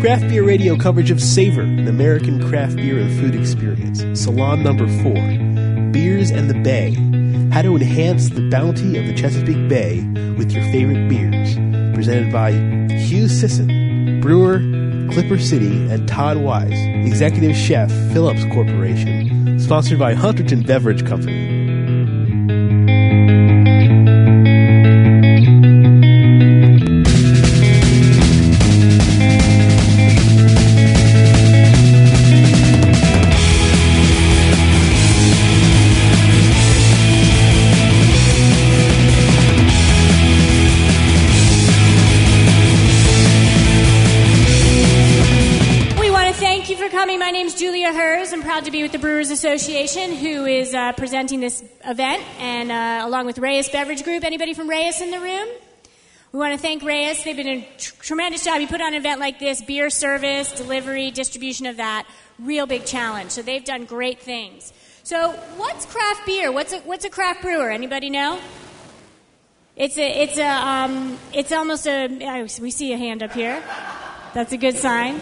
Craft Beer Radio coverage of Savor, an American craft beer and food experience. Salon number four Beers and the Bay. How to enhance the bounty of the Chesapeake Bay with your favorite beers. Presented by Hugh Sisson, brewer, Clipper City, and Todd Wise, executive chef, Phillips Corporation. Sponsored by Hunterdon Beverage Company. Presenting this event, and uh, along with Reyes Beverage Group. Anybody from Reyes in the room? We want to thank Reyes. They've been a tr- tremendous job. You put on an event like this, beer service, delivery, distribution of that, real big challenge. So they've done great things. So what's craft beer? What's a, what's a craft brewer? Anybody know? It's a, it's a, um, it's almost a. We see a hand up here. That's a good sign.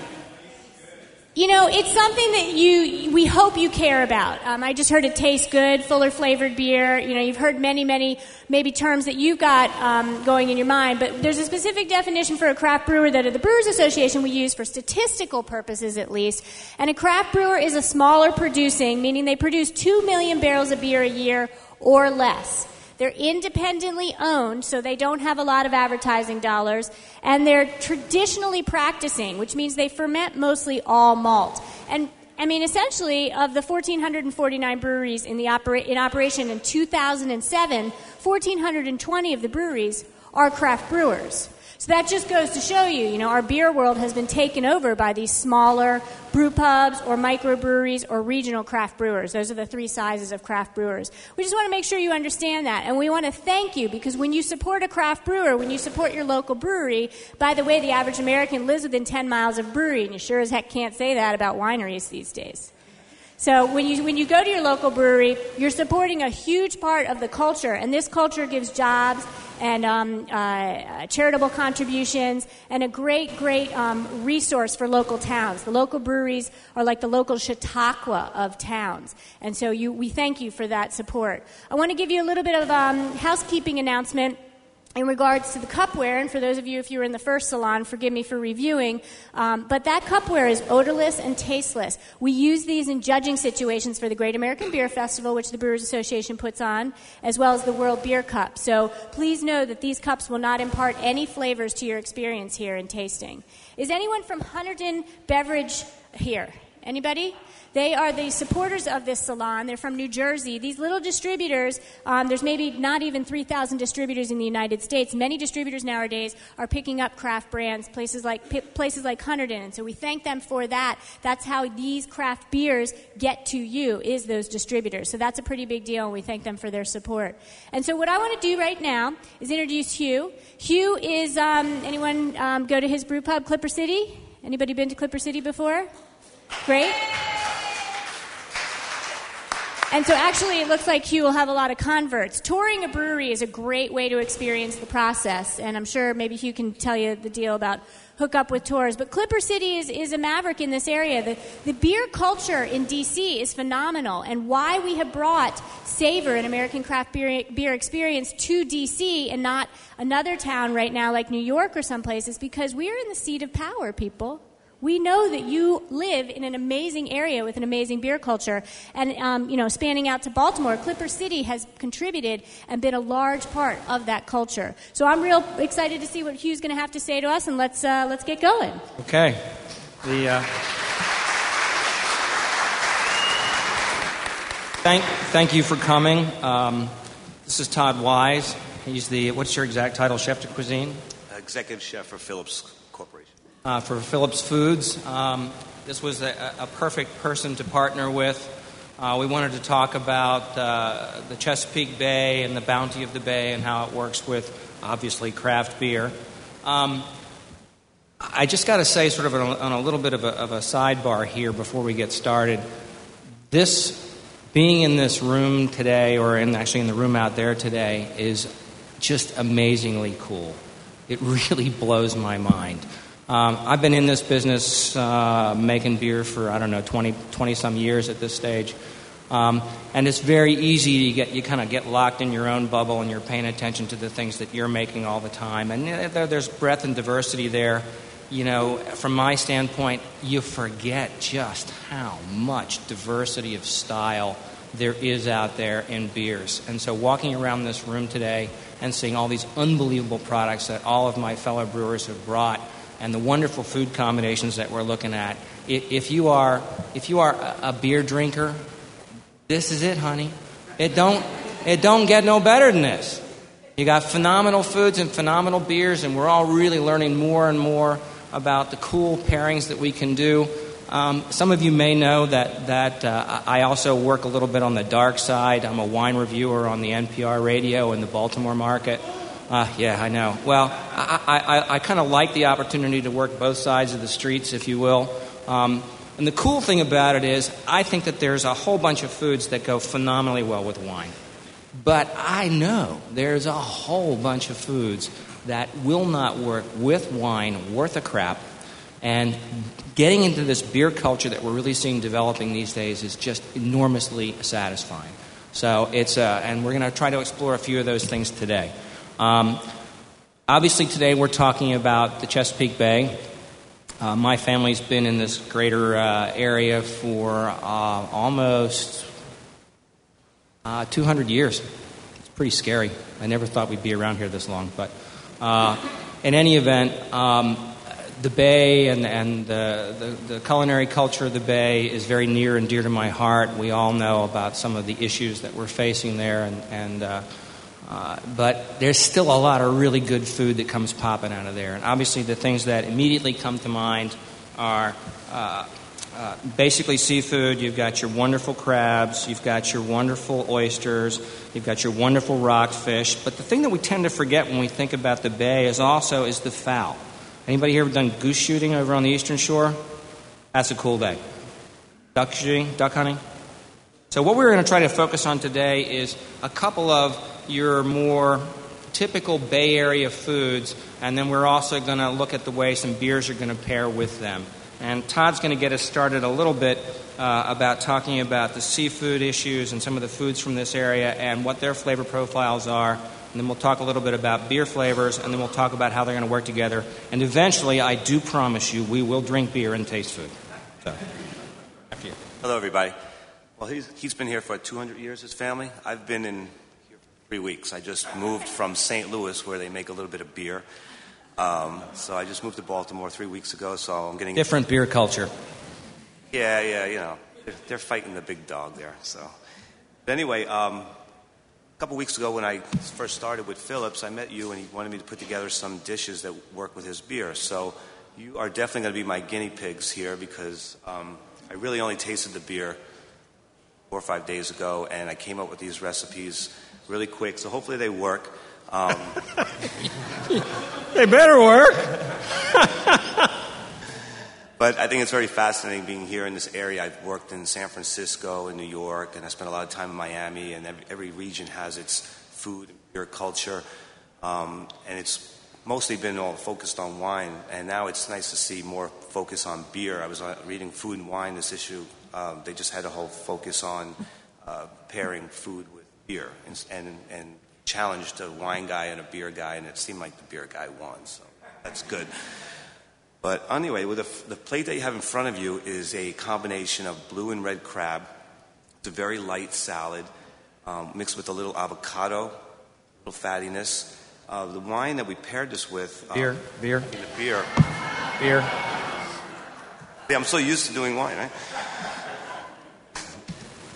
You know, it's something that you we hope you care about. Um, I just heard it tastes good, fuller flavored beer. You know, you've heard many, many maybe terms that you've got um, going in your mind, but there's a specific definition for a craft brewer that at the Brewers Association we use for statistical purposes at least. And a craft brewer is a smaller producing, meaning they produce two million barrels of beer a year or less. They're independently owned, so they don't have a lot of advertising dollars, and they're traditionally practicing, which means they ferment mostly all malt. And I mean, essentially, of the 1,449 breweries in, the opera- in operation in 2007, 1,420 of the breweries are craft brewers. So that just goes to show you, you know, our beer world has been taken over by these smaller brew pubs or microbreweries or regional craft brewers. Those are the three sizes of craft brewers. We just want to make sure you understand that. And we want to thank you because when you support a craft brewer, when you support your local brewery, by the way, the average American lives within 10 miles of brewery, and you sure as heck can't say that about wineries these days. So when you when you go to your local brewery, you're supporting a huge part of the culture, and this culture gives jobs and um, uh, charitable contributions and a great great um, resource for local towns. The local breweries are like the local Chautauqua of towns, and so you we thank you for that support. I want to give you a little bit of um, housekeeping announcement in regards to the cupware, and for those of you if you were in the first salon, forgive me for reviewing, um, but that cupware is odorless and tasteless. We use these in judging situations for the Great American Beer Festival, which the Brewers Association puts on, as well as the World Beer Cup. So please know that these cups will not impart any flavors to your experience here in tasting. Is anyone from Hunterdon Beverage here? Anybody? They are the supporters of this salon. They're from New Jersey. These little distributors, um, there's maybe not even 3,000 distributors in the United States. Many distributors nowadays are picking up craft brands, places like p- places like Hunterdon, and so we thank them for that. That's how these craft beers get to you is those distributors. So that's a pretty big deal, and we thank them for their support. And so what I want to do right now is introduce Hugh. Hugh is um, anyone um, go to his brew pub, Clipper City? Anybody been to Clipper City before? Great. And so, actually, it looks like Hugh will have a lot of converts. Touring a brewery is a great way to experience the process, and I'm sure maybe Hugh can tell you the deal about hook up with tours. But Clipper City is, is a maverick in this area. The, the beer culture in D.C. is phenomenal, and why we have brought Savor, an American craft beer, beer experience, to D.C. and not another town right now like New York or someplace is because we are in the seat of power, people. We know that you live in an amazing area with an amazing beer culture. And, um, you know, spanning out to Baltimore, Clipper City has contributed and been a large part of that culture. So I'm real excited to see what Hugh's going to have to say to us, and let's, uh, let's get going. Okay. The, uh, thank, thank you for coming. Um, this is Todd Wise. He's the, what's your exact title, chef de cuisine? Executive chef for Phillips Corporation. Uh, for Phillips Foods. Um, this was a, a perfect person to partner with. Uh, we wanted to talk about uh, the Chesapeake Bay and the bounty of the bay and how it works with, obviously, craft beer. Um, I just got to say, sort of on a, on a little bit of a, of a sidebar here before we get started. This, being in this room today, or in, actually in the room out there today, is just amazingly cool. It really blows my mind. Um, I've been in this business uh, making beer for, I don't know, 20, 20 some years at this stage. Um, and it's very easy to get, you kind of get locked in your own bubble and you're paying attention to the things that you're making all the time. And there, there's breadth and diversity there. You know, from my standpoint, you forget just how much diversity of style there is out there in beers. And so walking around this room today and seeing all these unbelievable products that all of my fellow brewers have brought and the wonderful food combinations that we're looking at. If you are, if you are a beer drinker, this is it, honey. It don't, it don't get no better than this. You got phenomenal foods and phenomenal beers, and we're all really learning more and more about the cool pairings that we can do. Um, some of you may know that, that uh, I also work a little bit on the dark side. I'm a wine reviewer on the NPR radio in the Baltimore market. Uh, yeah, I know. Well, I, I, I kind of like the opportunity to work both sides of the streets, if you will. Um, and the cool thing about it is, I think that there's a whole bunch of foods that go phenomenally well with wine. But I know there's a whole bunch of foods that will not work with wine worth a crap. And getting into this beer culture that we're really seeing developing these days is just enormously satisfying. So it's, uh, and we're going to try to explore a few of those things today. Um, obviously, today we're talking about the Chesapeake Bay. Uh, my family's been in this greater uh, area for uh, almost uh, 200 years. It's pretty scary. I never thought we'd be around here this long. But uh, in any event, um, the Bay and, and the, the, the, culinary culture of the Bay is very near and dear to my heart. We all know about some of the issues that we're facing there, and, and uh, but there's still a lot of really good food that comes popping out of there. And obviously, the things that immediately come to mind are uh, uh, basically seafood. You've got your wonderful crabs, you've got your wonderful oysters, you've got your wonderful rockfish. But the thing that we tend to forget when we think about the bay is also is the fowl. Anybody here ever done goose shooting over on the eastern shore? That's a cool day. Duck shooting, duck hunting. So what we're going to try to focus on today is a couple of your more typical Bay Area foods, and then we're also going to look at the way some beers are going to pair with them. And Todd's going to get us started a little bit uh, about talking about the seafood issues and some of the foods from this area and what their flavor profiles are. And then we'll talk a little bit about beer flavors, and then we'll talk about how they're going to work together. And eventually, I do promise you, we will drink beer and taste food. So, you. Hello, everybody. Well, he's, he's been here for 200 years, his family. I've been in three weeks. I just moved from St. Louis, where they make a little bit of beer. Um, so I just moved to Baltimore three weeks ago. So I'm getting different beer culture. Yeah, yeah, you know, they're, they're fighting the big dog there. So, but anyway, um, a couple weeks ago when I first started with Phillips, I met you and he wanted me to put together some dishes that work with his beer. So you are definitely going to be my guinea pigs here because um, I really only tasted the beer four or five days ago, and I came up with these recipes really quick, so hopefully they work. Um, they better work. but I think it's very fascinating being here in this area. I've worked in San Francisco and New York, and I spent a lot of time in Miami, and every, every region has its food and beer culture. Um, and it's mostly been all focused on wine, and now it's nice to see more focus on beer. I was uh, reading Food and Wine, this issue. Um, they just had a whole focus on uh, pairing food with beer and, and, and challenged a wine guy and a beer guy, and it seemed like the beer guy won, so that's good. But anyway, with the, the plate that you have in front of you is a combination of blue and red crab. It's a very light salad um, mixed with a little avocado, a little fattiness. Uh, the wine that we paired this with. Um, beer, beer. The beer. Beer. Yeah, I'm so used to doing wine, right?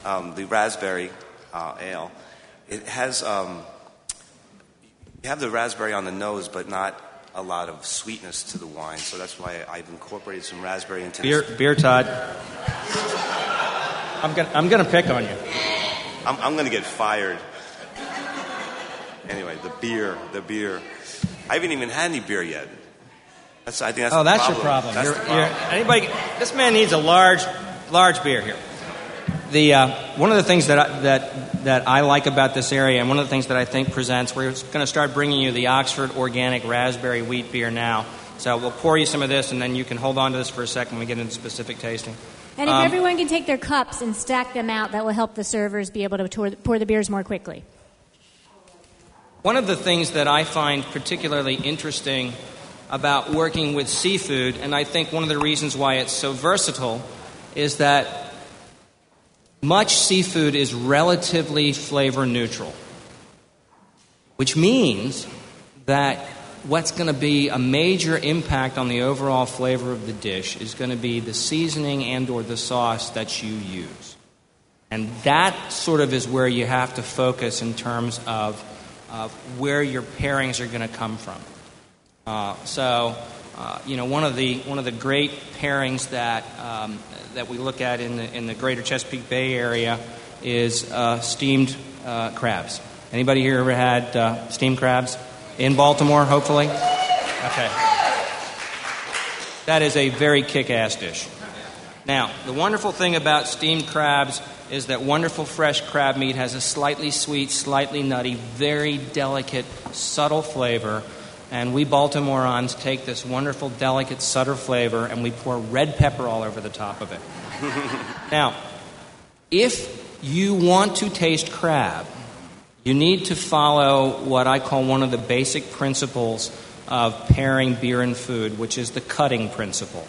Um, the raspberry uh, ale it has, um, you have the raspberry on the nose, but not a lot of sweetness to the wine. So that's why I've incorporated some raspberry into beer. This. Beer, Todd. I'm gonna, I'm gonna pick on you. I'm, I'm gonna get fired. Anyway, the beer, the beer. I haven't even had any beer yet. That's, I think that's oh, that's problem. your problem. That's you're, problem. anybody? This man needs a large, large beer here. The, uh, one of the things that I, that, that I like about this area, and one of the things that I think presents, we're going to start bringing you the Oxford Organic Raspberry Wheat Beer now. So we'll pour you some of this, and then you can hold on to this for a second when we get into specific tasting. And if um, everyone can take their cups and stack them out, that will help the servers be able to pour, pour the beers more quickly. One of the things that I find particularly interesting about working with seafood, and I think one of the reasons why it's so versatile, is that much seafood is relatively flavor neutral, which means that what's going to be a major impact on the overall flavor of the dish is going to be the seasoning and or the sauce that you use. And that sort of is where you have to focus in terms of, of where your pairings are going to come from. Uh, so, uh, you know, one of the one of the great pairings that um, that we look at in the in the Greater Chesapeake Bay area is uh, steamed uh, crabs. Anybody here ever had uh, steamed crabs in Baltimore? Hopefully. Okay. That is a very kick-ass dish. Now, the wonderful thing about steamed crabs is that wonderful fresh crab meat has a slightly sweet, slightly nutty, very delicate, subtle flavor and we Baltimoreans take this wonderful, delicate, Sutter flavor and we pour red pepper all over the top of it. now, if you want to taste crab, you need to follow what I call one of the basic principles of pairing beer and food, which is the cutting principle.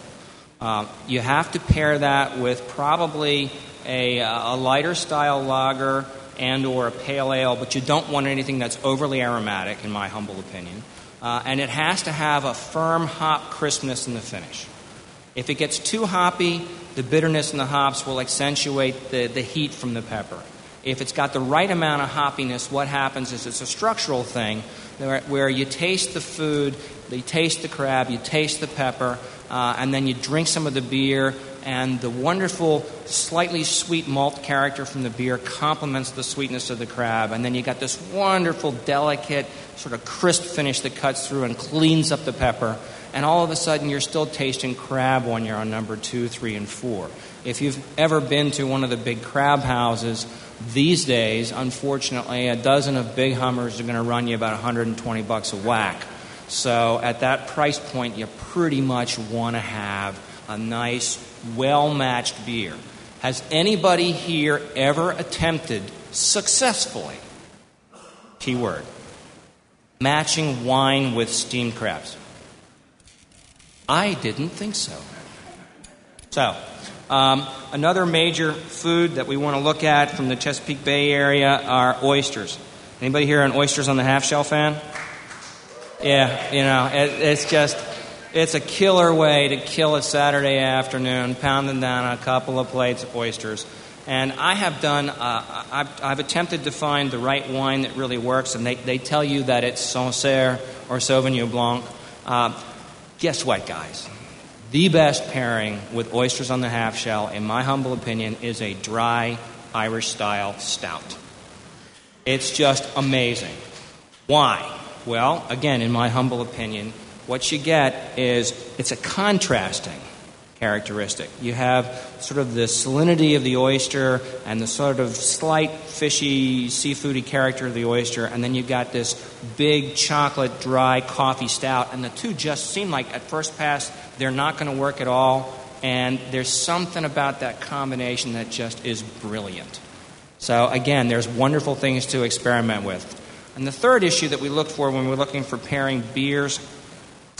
Uh, you have to pair that with probably a, a lighter style lager and or a pale ale, but you don't want anything that's overly aromatic, in my humble opinion uh, and it has to have a firm hop crispness in the finish. If it gets too hoppy, the bitterness in the hops will accentuate the, the heat from the pepper. If it's got the right amount of hoppiness, what happens is it's a structural thing where, where you taste the food, you taste the crab, you taste the pepper, uh, and then you drink some of the beer, and the wonderful, slightly sweet malt character from the beer complements the sweetness of the crab. And then you got this wonderful, delicate, sort of crisp finish that cuts through and cleans up the pepper. And all of a sudden, you're still tasting crab when you're on number two, three, and four. If you've ever been to one of the big crab houses, these days, unfortunately, a dozen of big Hummers are going to run you about 120 bucks a whack. So at that price point, you pretty much want to have a nice, well matched beer. Has anybody here ever attempted successfully, keyword, matching wine with steamed crabs? I didn't think so. So, um, another major food that we want to look at from the Chesapeake Bay area are oysters. Anybody here an oysters on the half shell fan? Yeah, you know, it, it's just it's a killer way to kill a Saturday afternoon, pounding down a couple of plates of oysters. And I have done, uh, I've, I've, attempted to find the right wine that really works, and they, they tell you that it's Sancerre or Sauvignon Blanc. Uh, guess what, guys? The best pairing with oysters on the half shell, in my humble opinion, is a dry Irish style stout. It's just amazing. Why? Well, again, in my humble opinion, what you get is it's a contrasting characteristic. You have sort of the salinity of the oyster and the sort of slight fishy, seafoody character of the oyster, and then you've got this big chocolate, dry coffee stout, and the two just seem like at first pass they're not going to work at all, and there's something about that combination that just is brilliant. So, again, there's wonderful things to experiment with. And the third issue that we look for when we're looking for pairing beers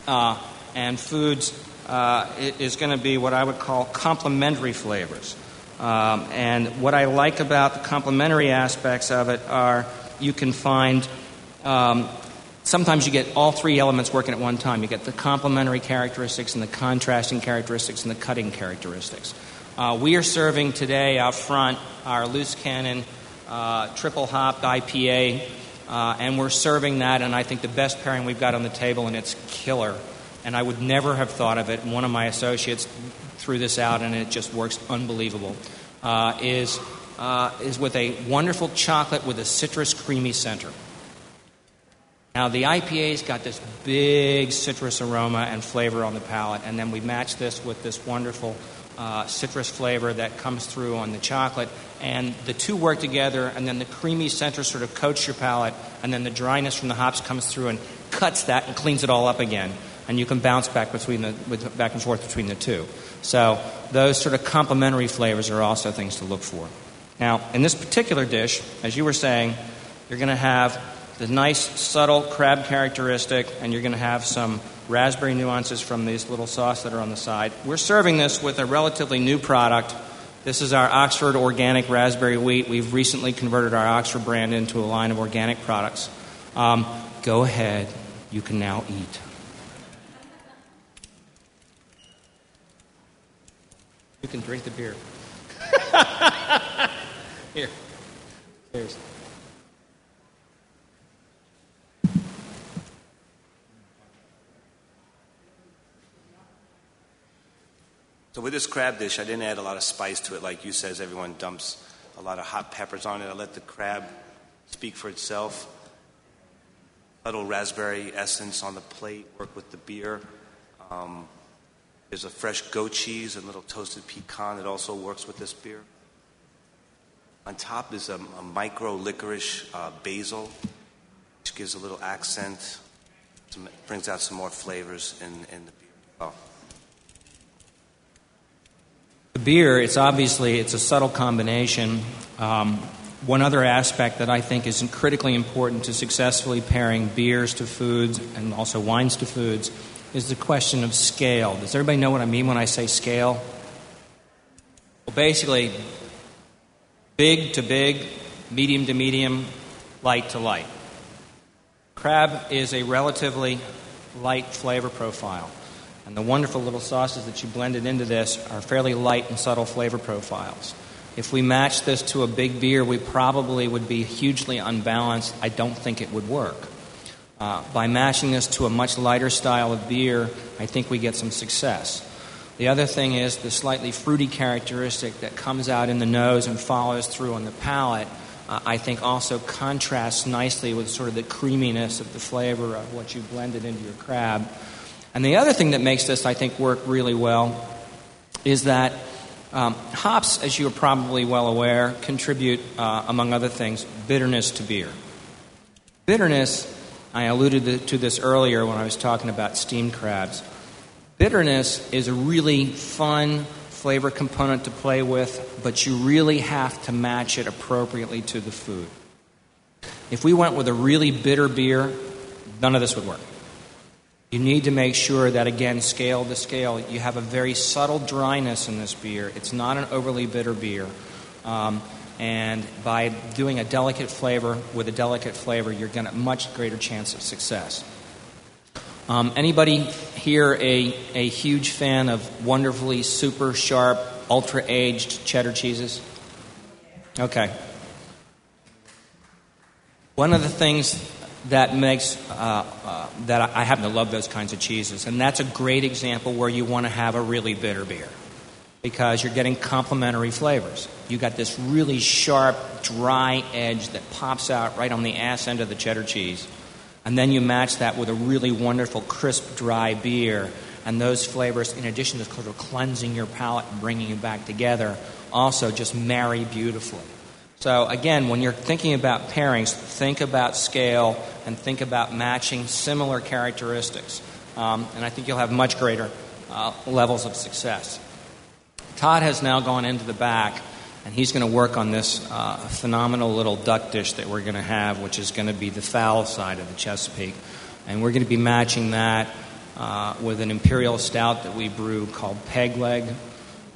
uh, and foods uh, is going to be what I would call complementary flavors. Um, and what I like about the complementary aspects of it are you can find um, sometimes you get all three elements working at one time. You get the complementary characteristics and the contrasting characteristics and the cutting characteristics. Uh, we are serving today out front our loose cannon uh, triple hopped IPA uh, and we're serving that, and I think the best pairing we've got on the table, and it's killer. And I would never have thought of it. One of my associates threw this out, and it just works unbelievable. Uh, is uh, is with a wonderful chocolate with a citrus creamy center. Now, the IPA's got this big citrus aroma and flavor on the palate, and then we match this with this wonderful uh, citrus flavor that comes through on the chocolate, and the two work together, and then the creamy center sort of coats your palate, and then the dryness from the hops comes through and cuts that and cleans it all up again. And you can bounce back between the with, back and forth between the two. So those sort of complementary flavors are also things to look for. Now, in this particular dish, as you were saying, you're going to have the nice, subtle crab characteristic, and you're going to have some raspberry nuances from these little sauce that are on the side. We're serving this with a relatively new product. This is our Oxford Organic Raspberry Wheat. We've recently converted our Oxford brand into a line of organic products. Um, go ahead, you can now eat. You can drink the beer. Here. Cheers. So with this crab dish, I didn't add a lot of spice to it, like you says. Everyone dumps a lot of hot peppers on it. I let the crab speak for itself. A Little raspberry essence on the plate. Work with the beer. Um, there's a fresh goat cheese and little toasted pecan that also works with this beer. On top is a, a micro licorice uh, basil, which gives a little accent, some, brings out some more flavors in, in the beer. Oh. The beer, it's obviously it's a subtle combination. Um, one other aspect that I think is critically important to successfully pairing beers to foods and also wines to foods is the question of scale. Does everybody know what I mean when I say scale? Well, basically, big to big, medium to medium, light to light. Crab is a relatively light flavor profile. And the wonderful little sauces that you blended into this are fairly light and subtle flavor profiles. If we match this to a big beer, we probably would be hugely unbalanced. I don't think it would work. Uh, by matching this to a much lighter style of beer, I think we get some success. The other thing is the slightly fruity characteristic that comes out in the nose and follows through on the palate, uh, I think also contrasts nicely with sort of the creaminess of the flavor of what you blended into your crab. And the other thing that makes this, I think, work really well is that um, hops, as you are probably well aware, contribute, uh, among other things, bitterness to beer. Bitterness, I alluded to this earlier when I was talking about steamed crabs. Bitterness is a really fun flavor component to play with, but you really have to match it appropriately to the food. If we went with a really bitter beer, none of this would work. You need to make sure that, again, scale to scale, you have a very subtle dryness in this beer. It's not an overly bitter beer. Um, and by doing a delicate flavor with a delicate flavor, you're going to much greater chance of success. Um, anybody here a, a huge fan of wonderfully super sharp, ultra aged cheddar cheeses? Okay. One of the things that makes uh, uh, that I happen to love those kinds of cheeses, and that's a great example where you want to have a really bitter beer because you're getting complementary flavors. You got this really sharp, dry edge that pops out right on the ass end of the cheddar cheese, and then you match that with a really wonderful, crisp, dry beer, and those flavors, in addition to sort of cleansing your palate and bringing you back together, also just marry beautifully. So, again, when you're thinking about pairings, think about scale and think about matching similar characteristics. Um, and I think you'll have much greater uh, levels of success. Todd has now gone into the back, and he's going to work on this uh, phenomenal little duck dish that we're going to have, which is going to be the fowl side of the Chesapeake. And we're going to be matching that uh, with an imperial stout that we brew called Peg Leg.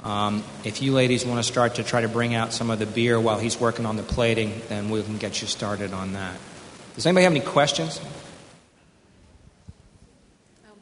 Um, if you ladies want to start to try to bring out some of the beer while he's working on the plating, then we can get you started on that. Does anybody have any questions? Um,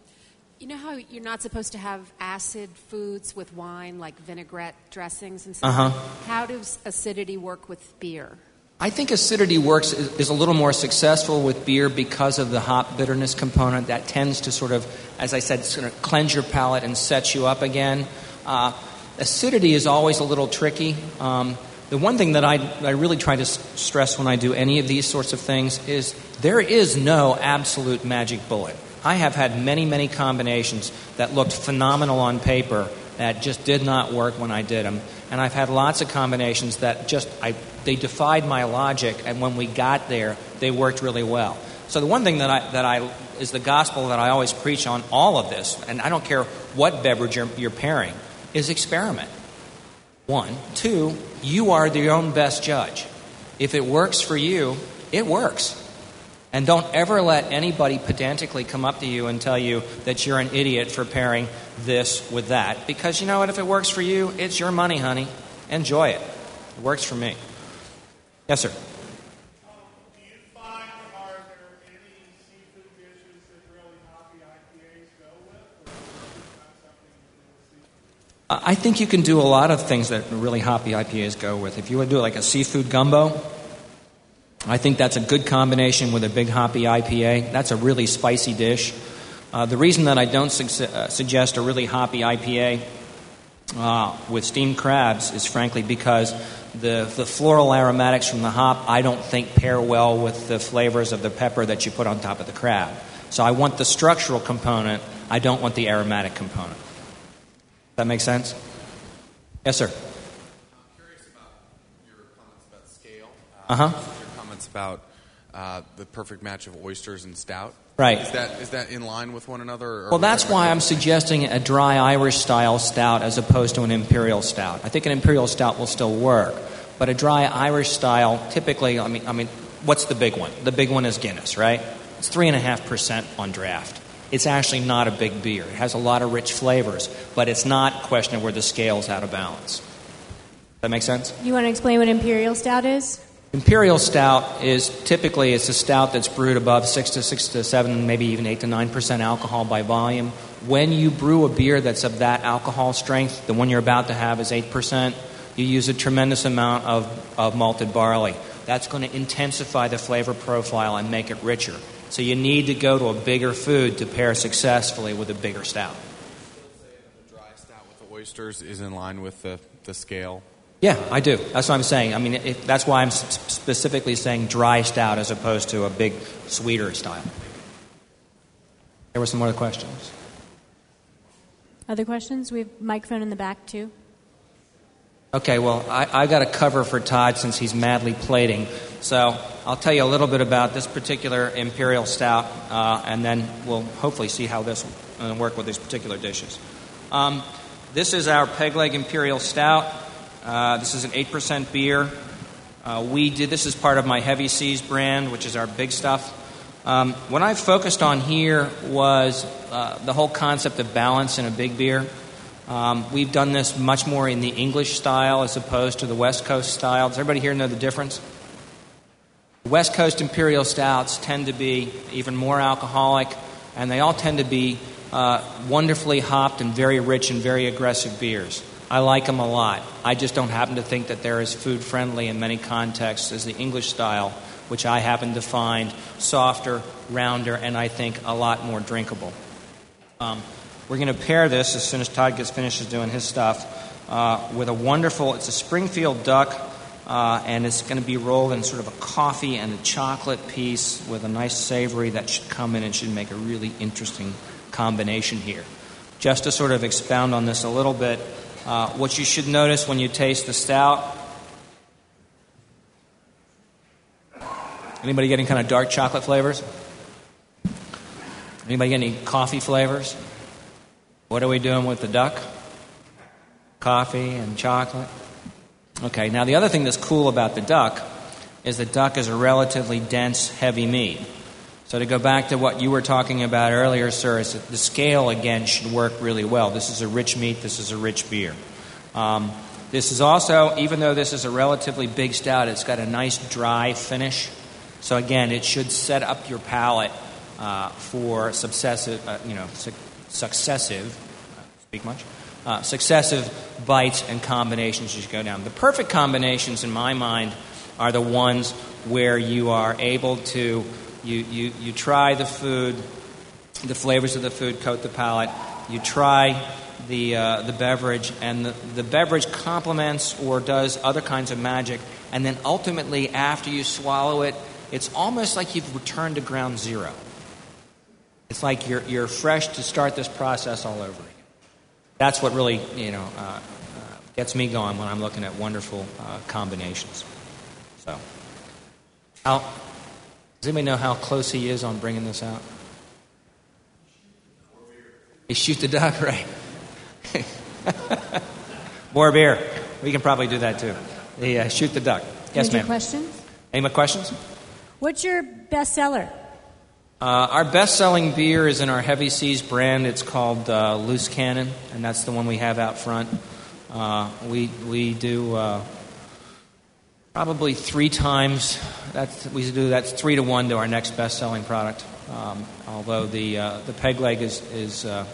you know how you're not supposed to have acid foods with wine, like vinaigrette dressings and stuff? Uh-huh. How does acidity work with beer? I think acidity works is a little more successful with beer because of the hop bitterness component that tends to sort of, as I said, sort of cleanse your palate and set you up again. Uh, acidity is always a little tricky. Um, the one thing that I, I really try to s- stress when I do any of these sorts of things is there is no absolute magic bullet. I have had many, many combinations that looked phenomenal on paper that just did not work when I did them. and I've had lots of combinations that just I, they defied my logic, and when we got there, they worked really well. So the one thing that I, that I is the gospel that I always preach on all of this, and I don't care what beverage you're, you're pairing, is experiment. One, two, you are your own best judge. If it works for you, it works. And don't ever let anybody pedantically come up to you and tell you that you're an idiot for pairing this with that. Because you know what? If it works for you, it's your money, honey. Enjoy it. It works for me. Yes, sir. I think you can do a lot of things that really hoppy IPAs go with. If you would do like a seafood gumbo, I think that's a good combination with a big hoppy IPA. That's a really spicy dish. Uh, the reason that I don't su- uh, suggest a really hoppy IPA uh, with steamed crabs is frankly because the, the floral aromatics from the hop I don't think pair well with the flavors of the pepper that you put on top of the crab. So I want the structural component, I don't want the aromatic component. That make sense? Yes, sir. I'm curious about your comments about scale. Uh huh. Your comments about uh, the perfect match of oysters and stout. Right. Is that is that in line with one another? well, that's why I'm suggesting a dry Irish style stout as opposed to an imperial stout. I think an imperial stout will still work, but a dry Irish style, typically, I mean, I mean, what's the big one? The big one is Guinness, right? It's three and a half percent on draft. It's actually not a big beer. It has a lot of rich flavors, but it's not a question of where the scale's out of balance. That makes sense? You want to explain what imperial stout is? Imperial stout is typically it's a stout that's brewed above six to six to seven, maybe even eight to nine percent alcohol by volume. When you brew a beer that's of that alcohol strength, the one you're about to have is eight percent. You use a tremendous amount of, of malted barley. That's going to intensify the flavor profile and make it richer. So you need to go to a bigger food to pair successfully with a bigger stout. The dry stout with the oysters is in line with the, the scale. Yeah, I do. That's what I'm saying. I mean, it, that's why I'm specifically saying dry stout as opposed to a big sweeter style. There were some other questions. Other questions? We have microphone in the back too. Okay, well, I, I got a cover for Todd since he's madly plating. So I'll tell you a little bit about this particular imperial stout, uh, and then we'll hopefully see how this will uh, work with these particular dishes. Um, this is our peg leg imperial stout. Uh, this is an 8% beer. Uh, we did this as part of my Heavy Seas brand, which is our big stuff. Um, what I focused on here was uh, the whole concept of balance in a big beer. Um, we've done this much more in the English style as opposed to the West Coast style. Does everybody here know the difference? West Coast Imperial Stouts tend to be even more alcoholic, and they all tend to be uh, wonderfully hopped and very rich and very aggressive beers. I like them a lot. I just don't happen to think that they're as food friendly in many contexts as the English style, which I happen to find softer, rounder, and I think a lot more drinkable. Um, we're going to pair this as soon as Todd gets finished doing his stuff uh, with a wonderful, it's a Springfield duck, uh, and it's going to be rolled in sort of a coffee and a chocolate piece with a nice savory that should come in and should make a really interesting combination here. Just to sort of expound on this a little bit, uh, what you should notice when you taste the stout. Anybody getting kind of dark chocolate flavors? Anybody getting any coffee flavors? What are we doing with the duck? Coffee and chocolate. Okay, now the other thing that's cool about the duck is the duck is a relatively dense, heavy meat. So to go back to what you were talking about earlier, sir, is that the scale again should work really well. This is a rich meat. This is a rich beer. Um, this is also, even though this is a relatively big stout, it's got a nice dry finish. So again, it should set up your palate uh, for successive, uh, you know, su- successive, speak much, uh, successive bites and combinations as you go down. The perfect combinations, in my mind, are the ones where you are able to, you, you, you try the food, the flavors of the food coat the palate, you try the, uh, the beverage, and the, the beverage complements or does other kinds of magic, and then ultimately, after you swallow it, it's almost like you've returned to ground zero. It's like you're, you're fresh to start this process all over again. That's what really, you know, uh, uh, gets me going when I'm looking at wonderful uh, combinations. So, how, does anybody know how close he is on bringing this out? You shoot the duck, right? More beer. We can probably do that too. The uh, shoot the duck. Yes, Any ma'am. questions? Any more questions? What's your best seller? Uh, our best-selling beer is in our Heavy Seas brand. It's called uh, Loose Cannon, and that's the one we have out front. Uh, we we do uh, probably three times. That's we do that's three to one to our next best-selling product. Um, although the uh, the peg leg is is uh,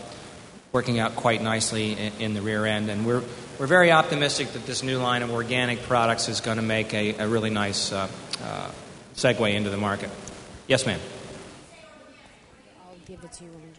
working out quite nicely in, in the rear end, and we're we're very optimistic that this new line of organic products is going to make a, a really nice segue into the market. Yes, ma'am. Give it to you when in.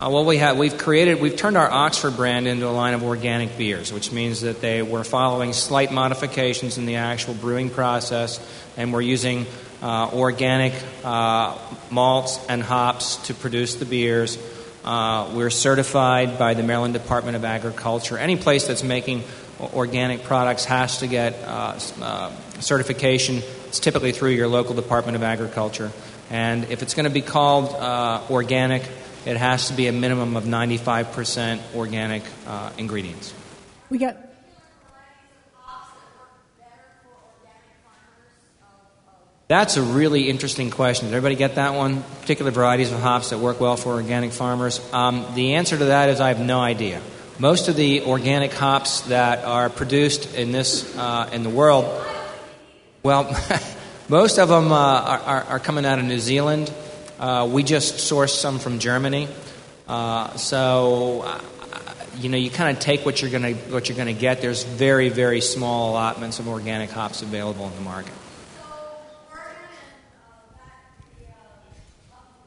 Uh, well, we have we've created we've turned our Oxford brand into a line of organic beers, which means that they we're following slight modifications in the actual brewing process, and we're using uh, organic uh, malts and hops to produce the beers. Uh, we're certified by the Maryland Department of Agriculture. Any place that's making organic products has to get uh, uh, certification. It's typically through your local Department of Agriculture. And if it's going to be called uh, organic, it has to be a minimum of 95% organic uh, ingredients. We got. That's a really interesting question. Did everybody get that one? Particular varieties of hops that work well for organic farmers? Um, the answer to that is I have no idea. Most of the organic hops that are produced in this uh, in the world, well, most of them uh, are, are, coming out of New Zealand. Uh, we just sourced some from Germany. Uh, so, uh, you know, you kind of take what you're going to what you're going to get. There's very very small allotments of organic hops available in the market.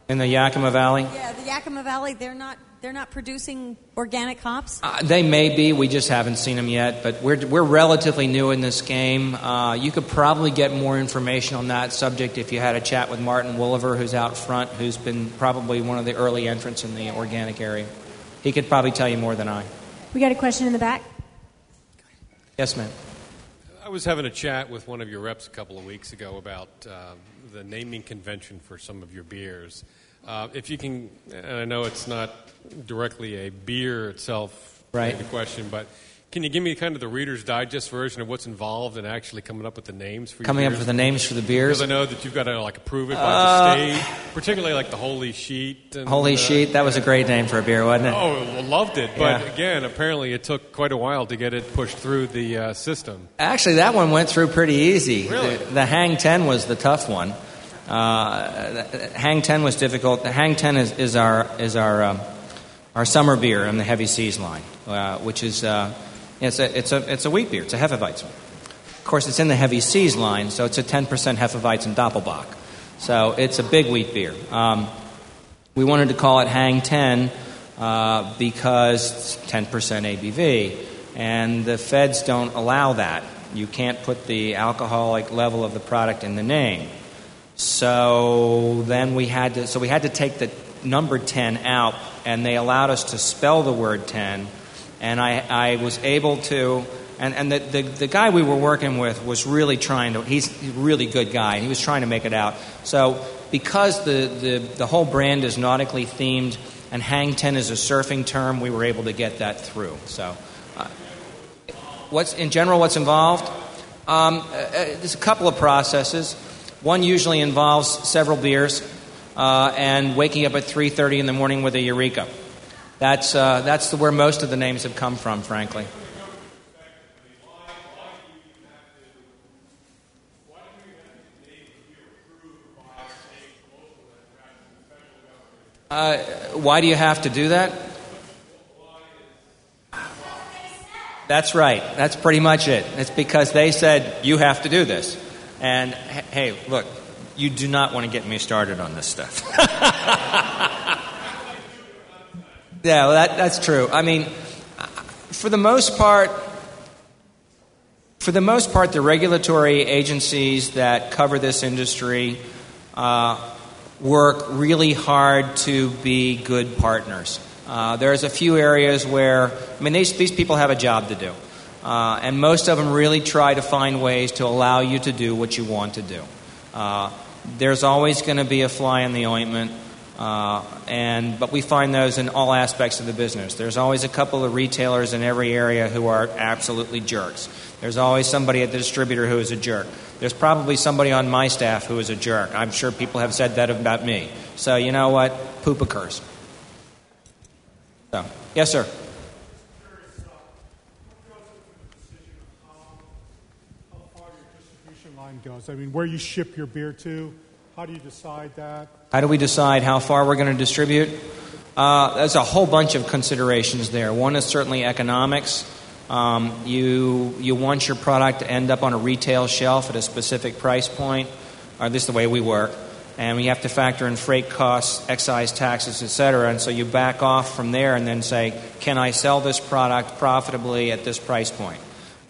In the Yakima Valley? Yeah, the Yakima Valley, they're not they're not producing organic hops. Uh, they may be. We just haven't seen them yet. But we're, we're relatively new in this game. Uh, you could probably get more information on that subject if you had a chat with Martin Wolaver, who's out front, who's been probably one of the early entrants in the organic area. He could probably tell you more than I. We got a question in the back. Yes, ma'am. I was having a chat with one of your reps a couple of weeks ago about uh, the naming convention for some of your beers. Uh, if you can, and I know it's not directly a beer itself Right. question, but can you give me kind of the Reader's Digest version of what's involved in actually coming up with the names for Coming your up with the names for the beers. Because I know that you've got to like approve it by Uh, the state, particularly like the Holy Sheet. And, Holy uh, Sheet. That was a great name for a beer, wasn't it? Oh, loved it. But Yeah. again, apparently it took quite a while to get it pushed through the uh, system. Actually, that one went through pretty easy. Really? The, the Hang 10 was the tough one. Uh, Hang 10 was difficult. The Hang 10 is, is our, is our, um, our summer beer in the Heavy Seas line, uh, which is uh, it's, a, it's, a, it's a wheat beer. It's a Hefeweizen. Of course, it's in the Heavy Seas line, so it's a 10% Hefeweizen Doppelbock. So it's a big wheat beer. Um, we wanted to call it Hang 10 uh, because 10% ABV, and the feds don't allow that. You can't put the alcoholic level of the product in the name. So then we had to, so we had to take the number 10 out, and they allowed us to spell the word 10. And I, I was able to, and, and the, the, the guy we were working with was really trying to, he's a really good guy, and he was trying to make it out. So because the, the, the whole brand is nautically themed, and hang 10 is a surfing term, we were able to get that through. So uh, what's in general what's involved um, uh, uh, there's a couple of processes one usually involves several beers uh, and waking up at 3.30 in the morning with a eureka that's, uh, that's the, where most of the names have come from frankly uh, why do you have to do that That's right. That's pretty much it. It's because they said, you have to do this. And hey, look, you do not want to get me started on this stuff. yeah, well, that, that's true. I mean, for the most part, for the most part, the regulatory agencies that cover this industry uh, work really hard to be good partners. Uh, there's a few areas where, I mean, these, these people have a job to do. Uh, and most of them really try to find ways to allow you to do what you want to do. Uh, there's always going to be a fly in the ointment. Uh, and but we find those in all aspects of the business. There's always a couple of retailers in every area who are absolutely jerks. There's always somebody at the distributor who is a jerk. There's probably somebody on my staff who is a jerk. I'm sure people have said that about me. So you know what? Poop occurs. So, yes, sir. line goes. I mean, where you ship your beer to, how do you decide that? How do we decide how far we're going to distribute? Uh, there's a whole bunch of considerations there. One is certainly economics. Um, you you want your product to end up on a retail shelf at a specific price point, or this is the way we work. And we have to factor in freight costs, excise taxes, et cetera. And so you back off from there and then say, can I sell this product profitably at this price point?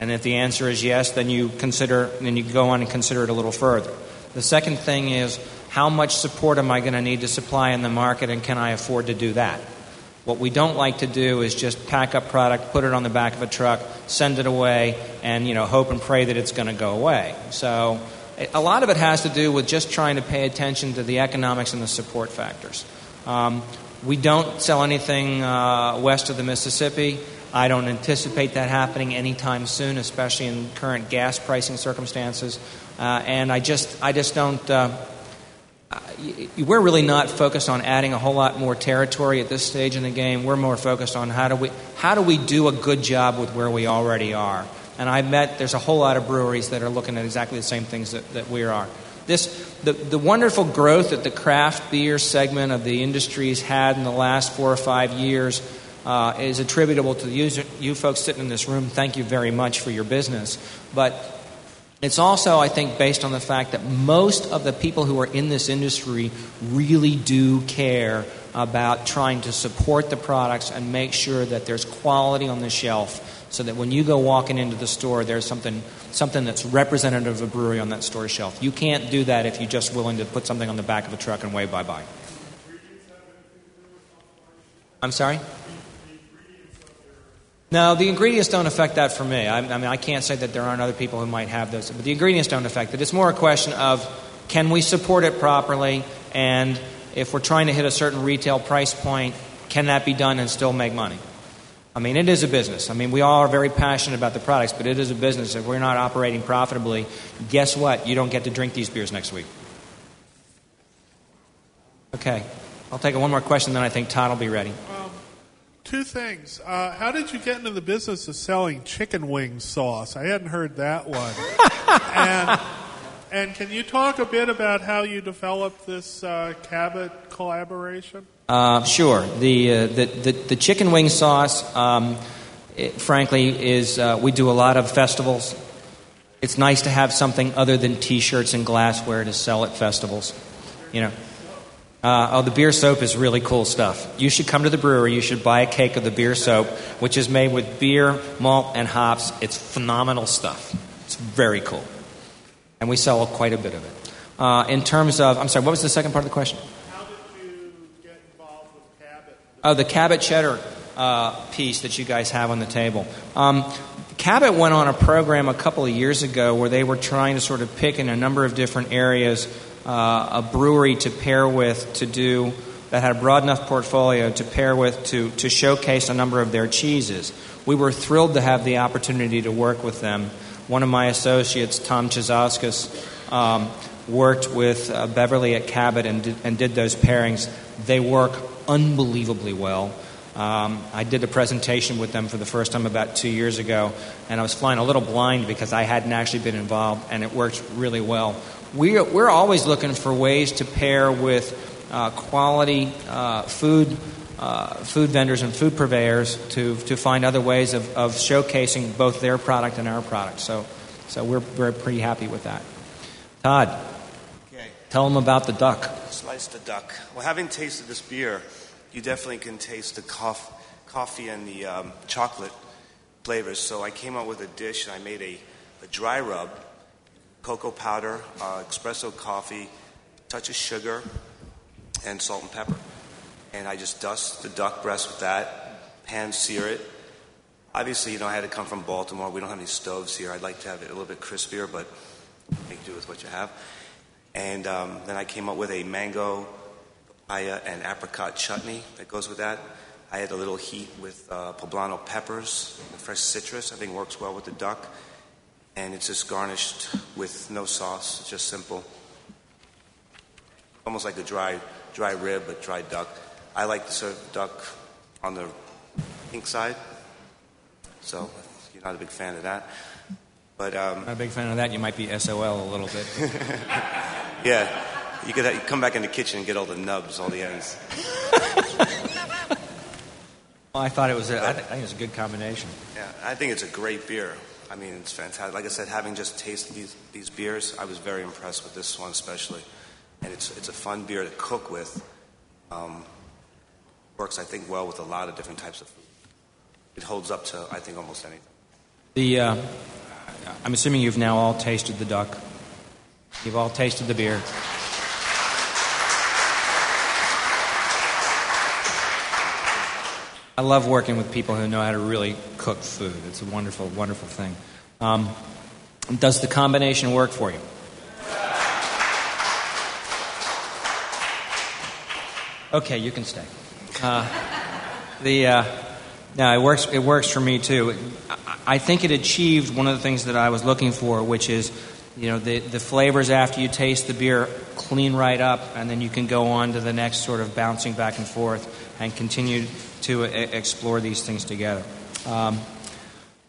And if the answer is yes, then you consider, then you go on and consider it a little further. The second thing is how much support am I going to need to supply in the market, and can I afford to do that? What we don't like to do is just pack up product, put it on the back of a truck, send it away, and you know hope and pray that it's going to go away. So a lot of it has to do with just trying to pay attention to the economics and the support factors. Um, we don't sell anything uh, west of the Mississippi. I don't anticipate that happening anytime soon, especially in current gas pricing circumstances. Uh, and I just, I just don't. Uh, we're really not focused on adding a whole lot more territory at this stage in the game. We're more focused on how do we, how do we do a good job with where we already are. And I bet there's a whole lot of breweries that are looking at exactly the same things that, that we are. This, the, the wonderful growth that the craft beer segment of the industry has had in the last four or five years uh, is attributable to you, you folks sitting in this room. Thank you very much for your business. But it's also, I think, based on the fact that most of the people who are in this industry really do care about trying to support the products and make sure that there's quality on the shelf so that when you go walking into the store, there's something, something that's representative of a brewery on that store shelf. You can't do that if you're just willing to put something on the back of a truck and wave bye bye. I'm sorry? No, the ingredients don't affect that for me. I, I, mean, I can't say that there aren't other people who might have those, but the ingredients don't affect it. It's more a question of can we support it properly, and if we're trying to hit a certain retail price point, can that be done and still make money? I mean, it is a business. I mean, we all are very passionate about the products, but it is a business. If we're not operating profitably, guess what? You don't get to drink these beers next week. Okay. I'll take one more question, then I think Todd will be ready. Two things. Uh, how did you get into the business of selling chicken wing sauce? I hadn't heard that one. and, and can you talk a bit about how you developed this uh, Cabot collaboration? Uh, sure. The, uh, the, the, the, chicken wing sauce, um, it, frankly, is uh, we do a lot of festivals. It's nice to have something other than T-shirts and glassware to sell at festivals. You know. Uh, oh, the beer soap is really cool stuff. You should come to the brewery. You should buy a cake of the beer soap, which is made with beer, malt, and hops. It's phenomenal stuff. It's very cool. And we sell quite a bit of it. Uh, in terms of, I'm sorry, what was the second part of the question? How did you get involved with Cabot? Oh, the Cabot cheddar uh, piece that you guys have on the table. Um, Cabot went on a program a couple of years ago where they were trying to sort of pick in a number of different areas uh, a brewery to pair with to do that had a broad enough portfolio to pair with to, to showcase a number of their cheeses. We were thrilled to have the opportunity to work with them. One of my associates, Tom Cizauskas, um, worked with uh, Beverly at Cabot and did, and did those pairings. They work unbelievably well. Um, I did a presentation with them for the first time about two years ago, and I was flying a little blind because I hadn't actually been involved, and it worked really well we're, we're always looking for ways to pair with uh, quality uh, food, uh, food vendors and food purveyors to, to find other ways of, of showcasing both their product and our product. So, so we're, we're pretty happy with that. Todd, okay. tell them about the duck. Slice the duck. Well, having tasted this beer, you definitely can taste the cof- coffee and the um, chocolate flavors. So I came up with a dish and I made a, a dry rub cocoa powder, uh, espresso coffee, touch of sugar, and salt and pepper. And I just dust the duck breast with that, pan sear it, obviously, you know, I had to come from Baltimore. We don't have any stoves here. I'd like to have it a little bit crispier, but make do with what you have. And um, then I came up with a mango, papaya, and apricot chutney that goes with that. I had a little heat with uh, poblano peppers, fresh citrus. I think works well with the duck. And it's just garnished with no sauce. It's just simple. Almost like a dry, dry rib, but dry duck. I like to serve duck on the pink side. So if you're not a big fan of that. But um, Not a big fan of that. You might be SOL a little bit. yeah, you could you come back in the kitchen and get all the nubs, all the ends. well, I thought it was. A, I, th- I think it's a good combination. Yeah, I think it's a great beer. I mean, it's fantastic. Like I said, having just tasted these, these beers, I was very impressed with this one especially. And it's, it's a fun beer to cook with. Um, works, I think, well with a lot of different types of food. It holds up to, I think, almost anything. The uh, I'm assuming you've now all tasted the duck. You've all tasted the beer. I love working with people who know how to really cook food. It's a wonderful, wonderful thing. Um, does the combination work for you? Okay, you can stay. Uh, the uh, no, it works. It works for me too. I think it achieved one of the things that I was looking for, which is, you know, the the flavors after you taste the beer clean right up, and then you can go on to the next sort of bouncing back and forth and continue to explore these things together. Um,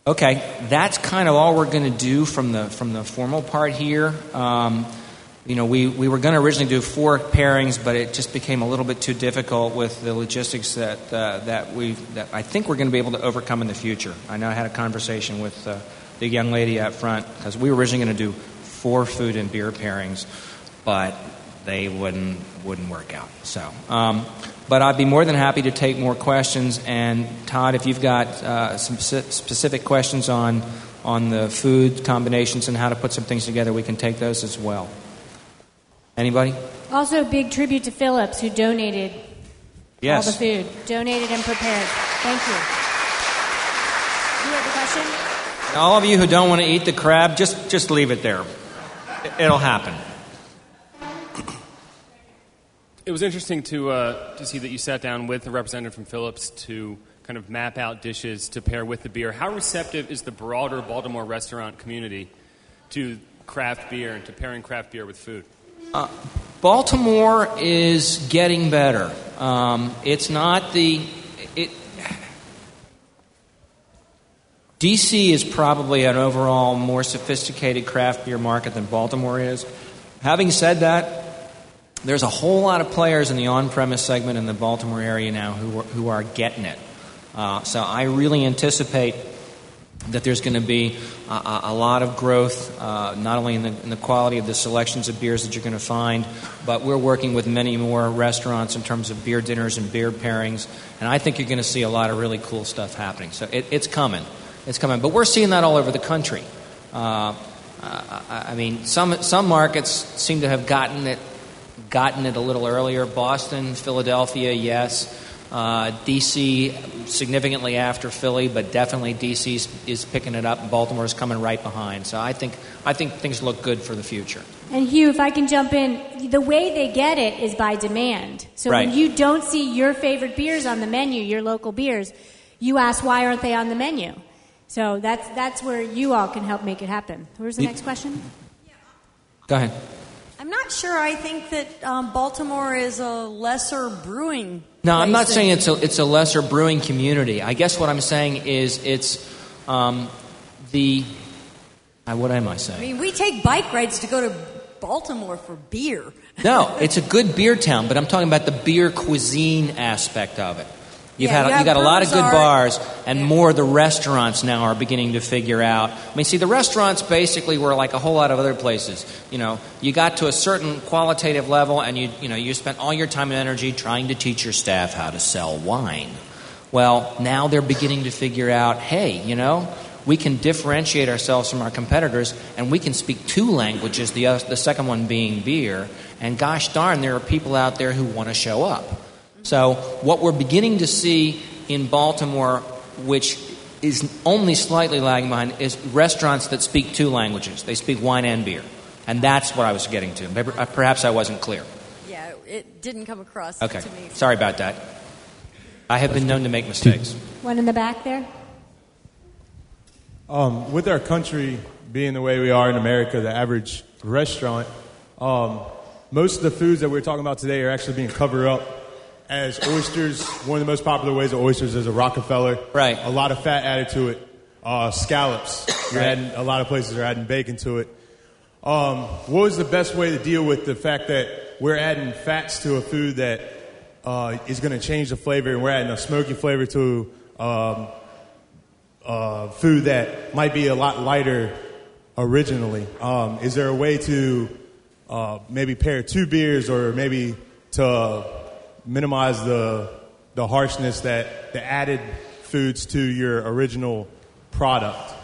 okay, that's kind of all we're going to do from the from the formal part here. Um, you know, we, we were going to originally do four pairings, but it just became a little bit too difficult with the logistics that uh, that we that I think we're going to be able to overcome in the future. I know I had a conversation with uh, the young lady out front because we were originally going to do four food and beer pairings, but they wouldn't wouldn't work out. So, um, but I'd be more than happy to take more questions. And Todd, if you've got uh, some specific questions on on the food combinations and how to put some things together, we can take those as well. Anybody? Also, a big tribute to Phillips, who donated Yes. all the food, donated and prepared. Thank you. You have a question? All of you who don't want to eat the crab, just just leave it there. It'll happen. It was interesting to uh, to see that you sat down with a representative from Phillips to kind of map out dishes to pair with the beer. How receptive is the broader Baltimore restaurant community to craft beer and to pairing craft beer with food? Uh, Baltimore is getting better. Um, it's not the. It, DC is probably an overall more sophisticated craft beer market than Baltimore is. Having said that, there's a whole lot of players in the on premise segment in the Baltimore area now who are, who are getting it. Uh, so I really anticipate that there's going to be a, a, lot of growth, uh, not only in the, in the quality of the selections of beers that you're going to find, but we're working with many more restaurants in terms of beer dinners and beer pairings. And I think you're going to see a lot of really cool stuff happening. So it, it's coming. It's coming. But we're seeing that all over the country. Uh, I mean, some, some markets seem to have gotten it, gotten it a little earlier. Boston, Philadelphia, yes. Uh, DC significantly after Philly, but definitely DC is picking it up, and Baltimore is coming right behind. So I think I think things look good for the future. And Hugh, if I can jump in, the way they get it is by demand. So Right. when you don't see your favorite beers on the menu, your local beers, you ask why aren't they on the menu? So that's that's where you all can help make it happen. Where's the next question? Go ahead. I'm not sure. I think that um, Baltimore is a lesser brewing. No, I'm not saying it's a it's a lesser brewing community. I guess what I'm saying is it's um, the. Uh, what am I saying? I mean, we take bike rides to go to Baltimore for beer. No, it's a good beer town, but I'm talking about the beer cuisine aspect of it. You've Yeah, had you you got a lot of good Brewers bars, and more of the restaurants now are beginning to figure out. I mean, see, the restaurants basically were like a whole lot of other places. You know, you got to a certain qualitative level, and you you know you spent all your time and energy trying to teach your staff how to sell wine. Well, now they're beginning to figure out, hey, you know, we can differentiate ourselves from our competitors, and we can speak two languages. The other, the second one being beer. And gosh darn, there are people out there who want to show up. So, what we're beginning to see in Baltimore, which is only slightly lagging behind is restaurants that speak two languages. They speak wine and beer. And that's what I was getting to. Maybe- uh, Perhaps I wasn't clear. Yeah, it didn't come across Okay. to me. Sorry about that. I have been known to make mistakes. One in the back there. Um, with our country being the way we are in America, the average restaurant, um, most of the foods that we're talking about today are actually being covered up as oysters. One of the most popular ways of oysters is a Rockefeller. Right. A lot of fat added to it. Uh, scallops. You're adding, a lot of places are adding bacon to it. Um, what was the best way to deal with the fact that we're adding fats to a food that uh, is going to change the flavor, and we're adding a smoky flavor to um, uh, food that might be a lot lighter originally. Um, is there a way to uh, maybe pair two beers, or maybe to minimize the the harshness that the added foods to your original product?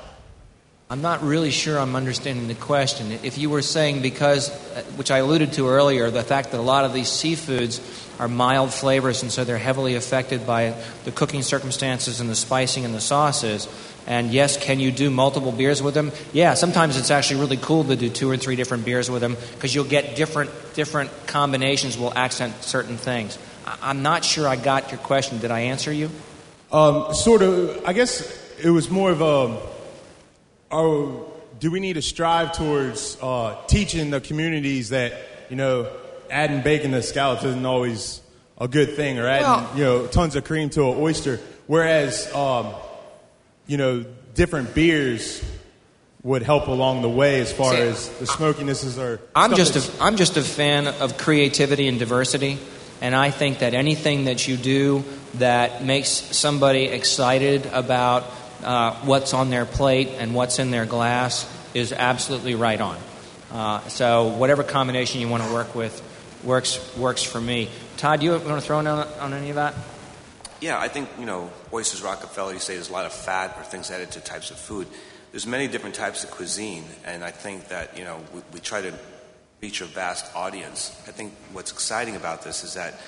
I'm not really sure I'm understanding the question. If you were saying because, uh, which I alluded to earlier, the fact that a lot of these seafoods are mild flavors and so they're heavily affected by the cooking circumstances and the spicing and the sauces. And yes, can you do multiple beers with them? Yeah, sometimes it's actually really cool to do two or three different beers with them because you'll get different different combinations will accent certain things. I'm not sure I got your question. Did I answer you? Um, sort of. I guess it was more of a. Oh, do we need to strive towards uh, teaching the communities that you know adding bacon to scallops isn't always a good thing, or adding Well- you know tons of cream to an oyster, whereas um, you know different beers would help along the way as far See, as the smokinesses are. I'm just a, I'm just a fan of creativity and diversity, and I think that anything that you do that makes somebody excited about uh, what's on their plate and what's in their glass is absolutely right on. Uh, so whatever combination you want to work with works works for me. Todd, you want to throw in on, on any of that? Yeah, I think, you know, oysters, Rockefeller, you say there's a lot of fat or things added to types of food. There's many different types of cuisine, and I think that, you know, we, we try to reach a vast audience. I think what's exciting about this is that,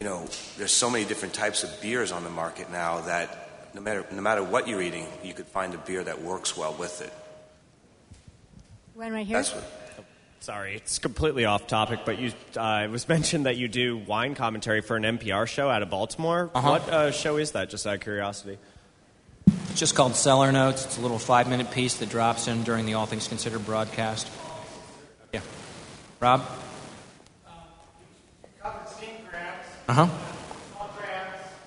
you know, there's so many different types of beers on the market now that no matter, no matter what you're eating, you could find a beer that works well with it. One right here. That's what, Sorry, it's completely off topic, but you uh, it was mentioned that you do wine commentary for an NPR show out of Baltimore. Uh-huh. What uh, show is that? Just out of curiosity. It's just called Cellar Notes. It's a little five minute piece that drops in during the All Things Considered broadcast. Yeah. Rob? Uh huh.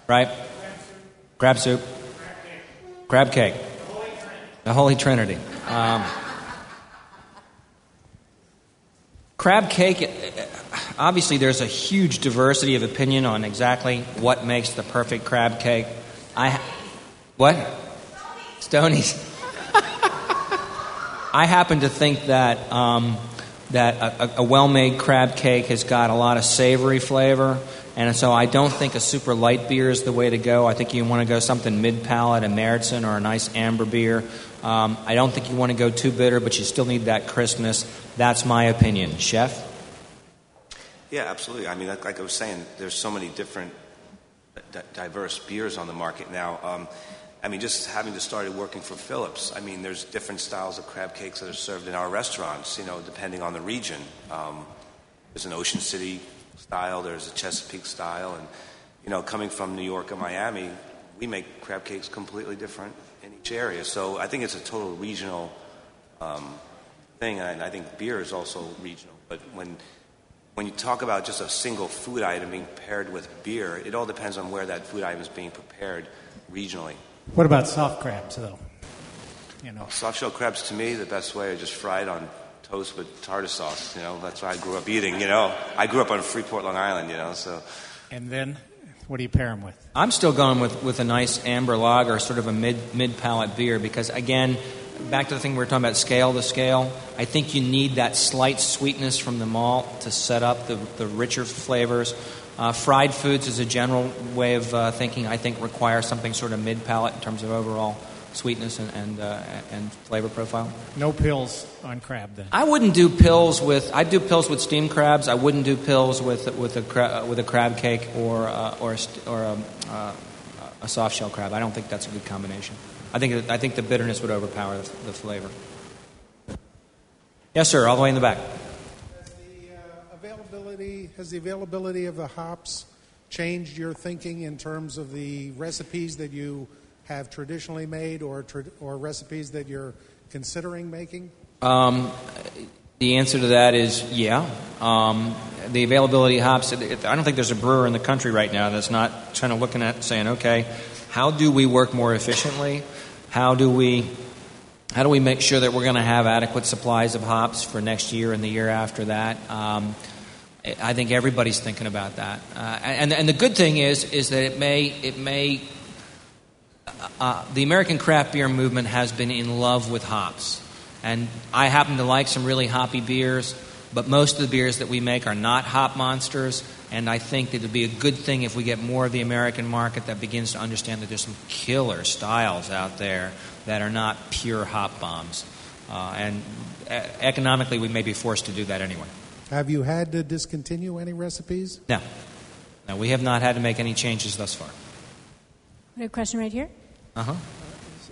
Right. Crab soup. Crab cake. The Holy Trinity. Um, crab cake, uh, obviously, there's a huge diversity of opinion on exactly what makes the perfect crab cake. I. ha- What? Stonies. I happen to think that um, that a, a- a well-made crab cake has got a lot of savory flavor, and so I don't think a super light beer is the way to go. I think you want to go something mid-palate, a Märzen or a nice amber beer. Um, I don't think you want to go too bitter, but you still need that crispness. That's my opinion, chef. Yeah, absolutely. I mean, like, like I was saying, there's so many different di- diverse beers on the market now. Um, I mean, just having just started working for Phillips, I mean, there's different styles of crab cakes that are served in our restaurants, you know, depending on the region. Um, there's an Ocean City style, there's a Chesapeake style, and, you know, coming from New York and Miami, we make crab cakes completely different in each area. So I think it's a total regional um, thing, and I think beer is also regional. But when when you talk about just a single food item being paired with beer, it all depends on where that food item is being prepared regionally. What about soft crabs, though? You know, Soft shell crabs, to me, the best way are just fried on toast with tartar sauce. You know, that's what I grew up eating. You know, I grew up on Freeport, Long Island. You know, so and then what do you pair them with? I'm still going with, with a nice amber lager, sort of a mid mid palate beer, because again, back to the thing we were talking about, scale to scale. I think you need that slight sweetness from the malt to set up the, the richer flavors. Uh, fried foods, as a general way of uh, thinking, I think require something sort of mid palate in terms of overall sweetness and and, uh, and flavor profile. No pills on crab then. I wouldn't do pills with. I'd do pills with steamed crabs. I wouldn't do pills with with a cra- with a crab cake or uh, or a or a, uh, a soft shell crab. I don't think that's a good combination. I think I think the bitterness would overpower the, the flavor. Yes, sir. All the way in the back. Has the availability of the hops changed your thinking in terms of the recipes that you have traditionally made or or recipes that you're considering making? Um, the answer to that is yeah. Um, the availability of hops. I don't think there's a brewer in the country right now that's not kind of looking at saying, okay, how do we work more efficiently? How do we how do we make sure that we're going to have adequate supplies of hops for next year and the year after that? Um, I think everybody's thinking about that. Uh, and, and the good thing is, is that it may, it may, uh, the American craft beer movement has been in love with hops. And I happen to like some really hoppy beers, but most of the beers that we make are not hop monsters. And I think that it would be a good thing if we get more of the American market that begins to understand that there's some killer styles out there that are not pure hop bombs. Uh, and uh, economically, we may be forced to do that anyway. Have you had to discontinue any recipes? No. No, we have not had to make any changes thus far. We have a question right here. Uh huh.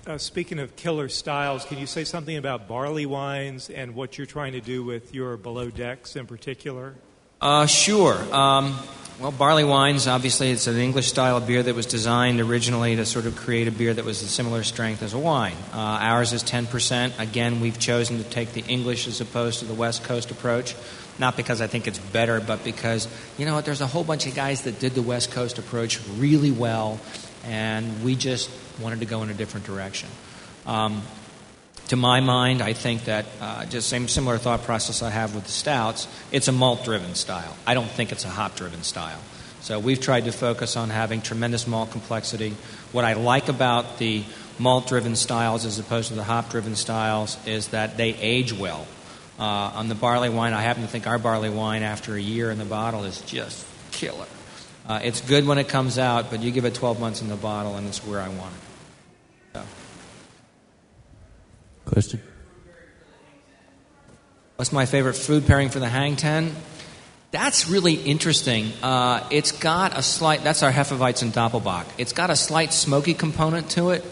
Uh, speaking of killer styles, can you say something about barley wines and what you're trying to do with your below decks in particular? Uh, sure. Um, well, barley wines, obviously, it's an English style of beer that was designed originally to sort of create a beer that was a similar strength as a wine. Uh, ours is 10%. Again, we've chosen to take the English as opposed to the West Coast approach. Not because I think it's better, but because, you know what, there's a whole bunch of guys that did the West Coast approach really well, and we just wanted to go in a different direction. Um, to my mind, I think that uh, just same similar thought process I have with the stouts. It's a malt-driven style. I don't think it's a hop-driven style. So we've tried to focus on having tremendous malt complexity. What I like about the malt-driven styles as opposed to the hop-driven styles is that they age well. Uh, on the barley wine, I happen to think our barley wine, after a year in the bottle, is just killer. Uh, it's good when it comes out, but you give it 12 months in the bottle, and it's where I want it. So. Question. What's my favorite food pairing for the hang ten? That's really interesting. Uh, it's got a slight, that's our Hefeweizen Doppelbock. It's got a slight smoky component to it.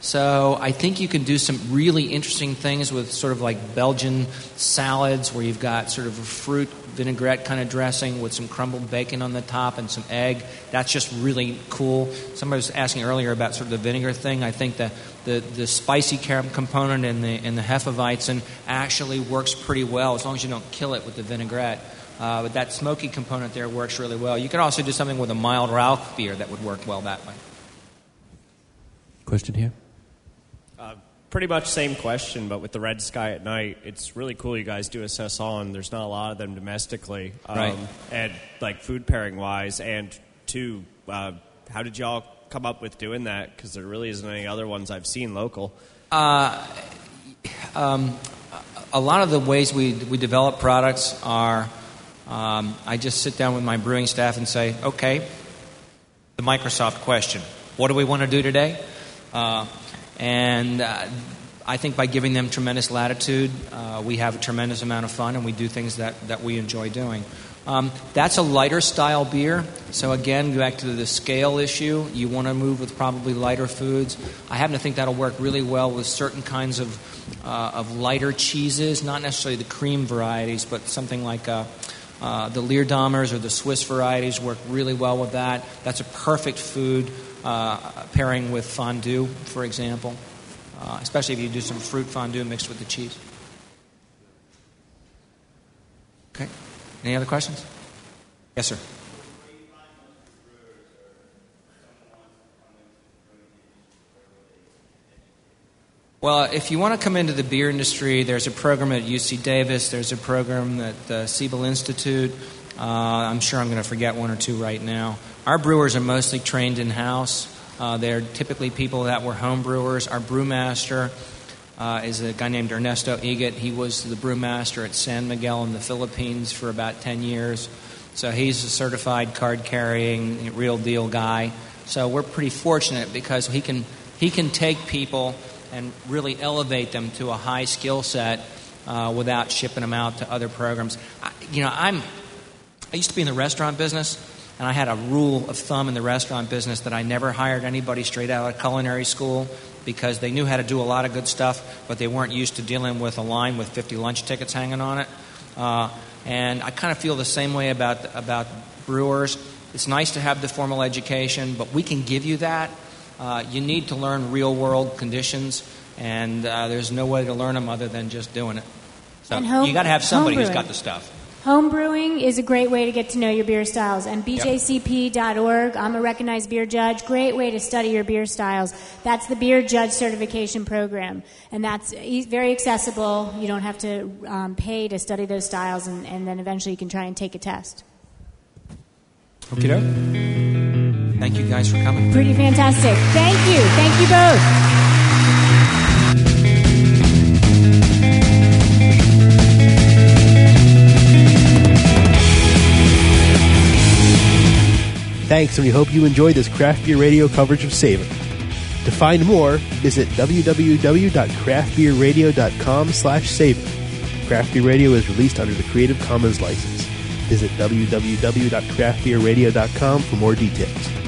So I think you can do some really interesting things with sort of like Belgian salads where you've got sort of a fruit vinaigrette kind of dressing with some crumbled bacon on the top and some egg. That's just really cool. Somebody was asking earlier about sort of the vinegar thing. I think the, the, the spicy component in the, in the Hefeweizen actually works pretty well as long as you don't kill it with the vinaigrette. Uh, but that smoky component there works really well. You could also do something with a mild Rauch beer that would work well that way. Question here. Pretty much same question, but with the Red Sky at night, it's really cool. You guys do a saison. There's not a lot of them domestically, um, Right. And like food pairing wise, and two, uh, how did y'all come up with doing that? Because there really isn't any other ones I've seen local. Uh, um, a lot of the ways we, we develop products are um, I just sit down with my brewing staff and say, okay, the Microsoft question. What do we want to do today? Uh, and uh, I think by giving them tremendous latitude, uh, we have a tremendous amount of fun and we do things that, that we enjoy doing. Um, that's a lighter style beer. So, again, back to the scale issue, you want to move with probably lighter foods. I happen to think that'll work really well with certain kinds of, uh, of lighter cheeses, not necessarily the cream varieties, but something like uh, uh, the Leerdammers or the Swiss varieties work really well with that. That's a perfect food uh, pairing with fondue, for example, uh, especially if you do some fruit fondue mixed with the cheese. Okay. Any other questions? Yes, sir. Well, if you want to come into the beer industry, there's a program at UC Davis, there's a program at the Siebel Institute. Uh, I'm sure I'm going to forget one or two right now. Our brewers are mostly trained in house. Uh, they're typically people that were home brewers. Our brewmaster uh, is a guy named Ernesto Igot. He was the brewmaster at San Miguel in the Philippines for about 10 years. So he's a certified card carrying, real deal guy. So we're pretty fortunate because he can, he can take people and really elevate them to a high skill set uh, without shipping them out to other programs. I, you know, I'm, I used to be in the restaurant business, And I had a rule of thumb in the restaurant business that I never hired anybody straight out of culinary school because they knew how to do a lot of good stuff, but they weren't used to dealing with a line with 50 lunch tickets hanging on it. Uh, and I kind of feel the same way about about brewers. It's nice to have the formal education, but we can give you that. Uh, you need to learn real world conditions, and uh, there's no way to learn them other than just doing it. So home- you got to have somebody who's got the stuff. Home brewing is a great way to get to know your beer styles. And BJCP.org, I'm a recognized beer judge. Great way to study your beer styles. That's the Beer Judge Certification Program. And that's very accessible. You don't have to um, pay to study those styles, and, and then eventually you can try and take a test. Okay, Thank you guys for coming. Pretty fantastic. Thank you. Thank you both. Thanks, and we hope you enjoyed this craft beer radio coverage of Savor. To find more, visit www.craftbeerradio.com slash savor. Craft Beer Radio is released under the Creative Commons license. Visit www.craftbeerradio.com for more details.